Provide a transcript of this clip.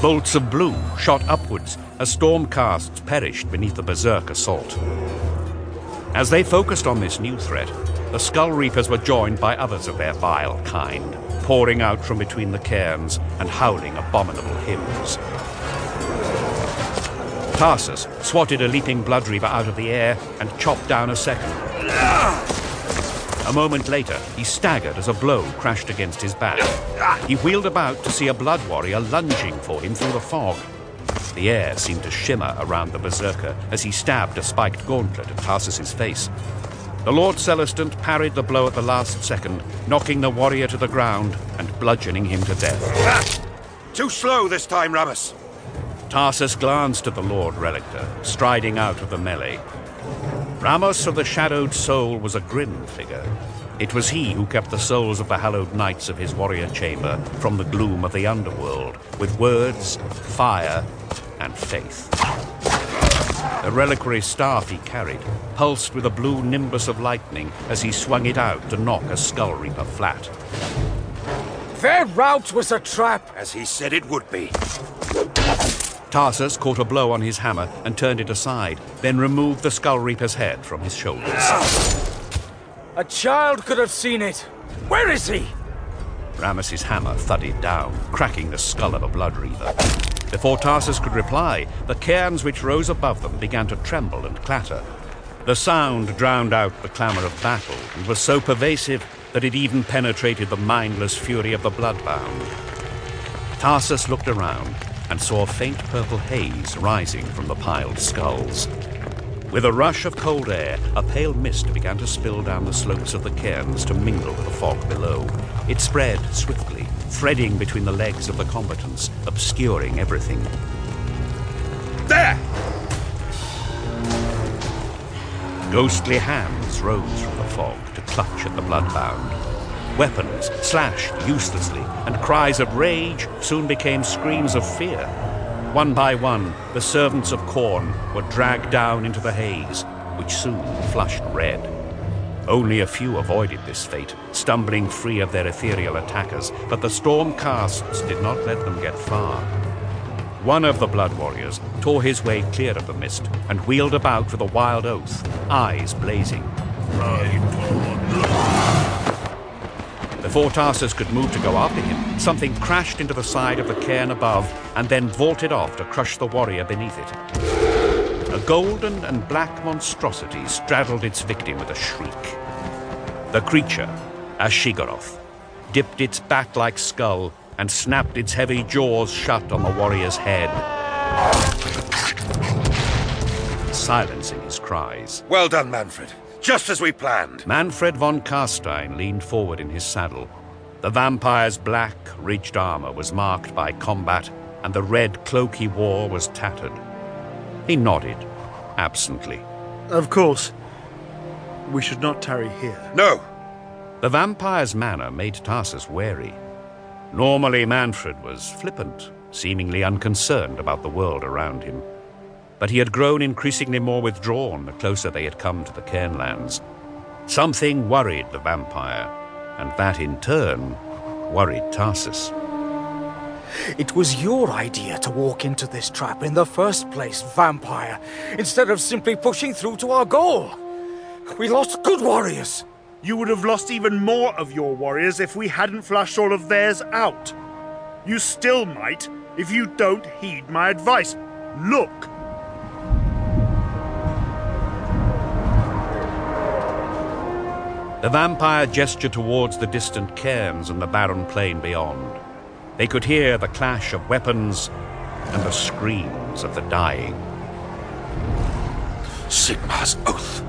Bolts of blue shot upwards as stormcasts perished beneath the berserk assault. As they focused on this new threat, the Skull Reapers were joined by others of their vile kind, pouring out from between the cairns and howling abominable hymns. Tarsus swatted a leaping Blood Reaper out of the air and chopped down a second. A moment later, he staggered as a blow crashed against his back. He wheeled about to see a Blood Warrior lunging for him through the fog. The air seemed to shimmer around the Berserker as he stabbed a spiked gauntlet at Tarsus's face. The Lord Celestant parried the blow at the last second, knocking the warrior to the ground and bludgeoning him to death. Ah! Too slow this time, Ramus. Tarsus glanced at the Lord Relictor, striding out of the melee. Ramus of the Shadowed Soul was a grim figure. It was he who kept the souls of the hallowed knights of his warrior chamber from the gloom of the underworld, with words, fire, and faith. The reliquary staff he carried pulsed with a blue nimbus of lightning as he swung it out to knock a skull reaper flat. Their route was a trap, as he said it would be. Tarsus caught a blow on his hammer and turned it aside, then removed the Skull Reaper's head from his shoulders. A child could have seen it. Where is he? Ramus's hammer thudded down, cracking the skull of a Blood Reaver. Before Tarsus could reply, the cairns which rose above them began to tremble and clatter. The sound drowned out the clamour of battle and was so pervasive that it even penetrated the mindless fury of the bloodbound. Tarsus looked around and saw a faint purple haze rising from the piled skulls. With a rush of cold air, a pale mist began to spill down the slopes of the cairns to mingle with the fog below. It spread swiftly, threading between the legs of the combatants, obscuring everything. There! Ghostly hands rose from the fog to clutch at the bloodbound. Weapons slashed uselessly, and cries of rage soon became screams of fear. One by one, the servants of Khorne were dragged down into the haze, which soon flushed red. Only a few avoided this fate, stumbling free of their ethereal attackers, but the storm casts did not let them get far. One of the Blood Warriors tore his way clear of the mist and wheeled about with a wild oath, eyes blazing. Before Tarsus could move to go after him, something crashed into the side of the cairn above and then vaulted off to crush the warrior beneath it. A golden and black monstrosity straddled its victim with a shriek. The creature, Ashigaroth, dipped its bat-like skull and snapped its heavy jaws shut on the warrior's head, silencing his cries. Well done, Mannfred. Just as we planned. Mannfred von Carstein leaned forward in his saddle. The vampire's black, ridged armor was marked by combat, and the red cloak he wore was tattered. He nodded, absently. Of course. We should not tarry here. No. The vampire's manner made Tarsus wary. Normally, Mannfred was flippant, seemingly unconcerned about the world around him but he had grown increasingly more withdrawn the closer they had come to the Cairnlands. Something worried the vampire, and that in turn worried Tarsus. It was your idea to walk into this trap in the first place, vampire, instead of simply pushing through to our goal. We lost good warriors. You would have lost even more of your warriors if we hadn't flushed all of theirs out. You still might if you don't heed my advice. Look! The vampire gestured towards the distant cairns and the barren plain beyond. They could hear the clash of weapons and the screams of the dying. Sigmar's oath.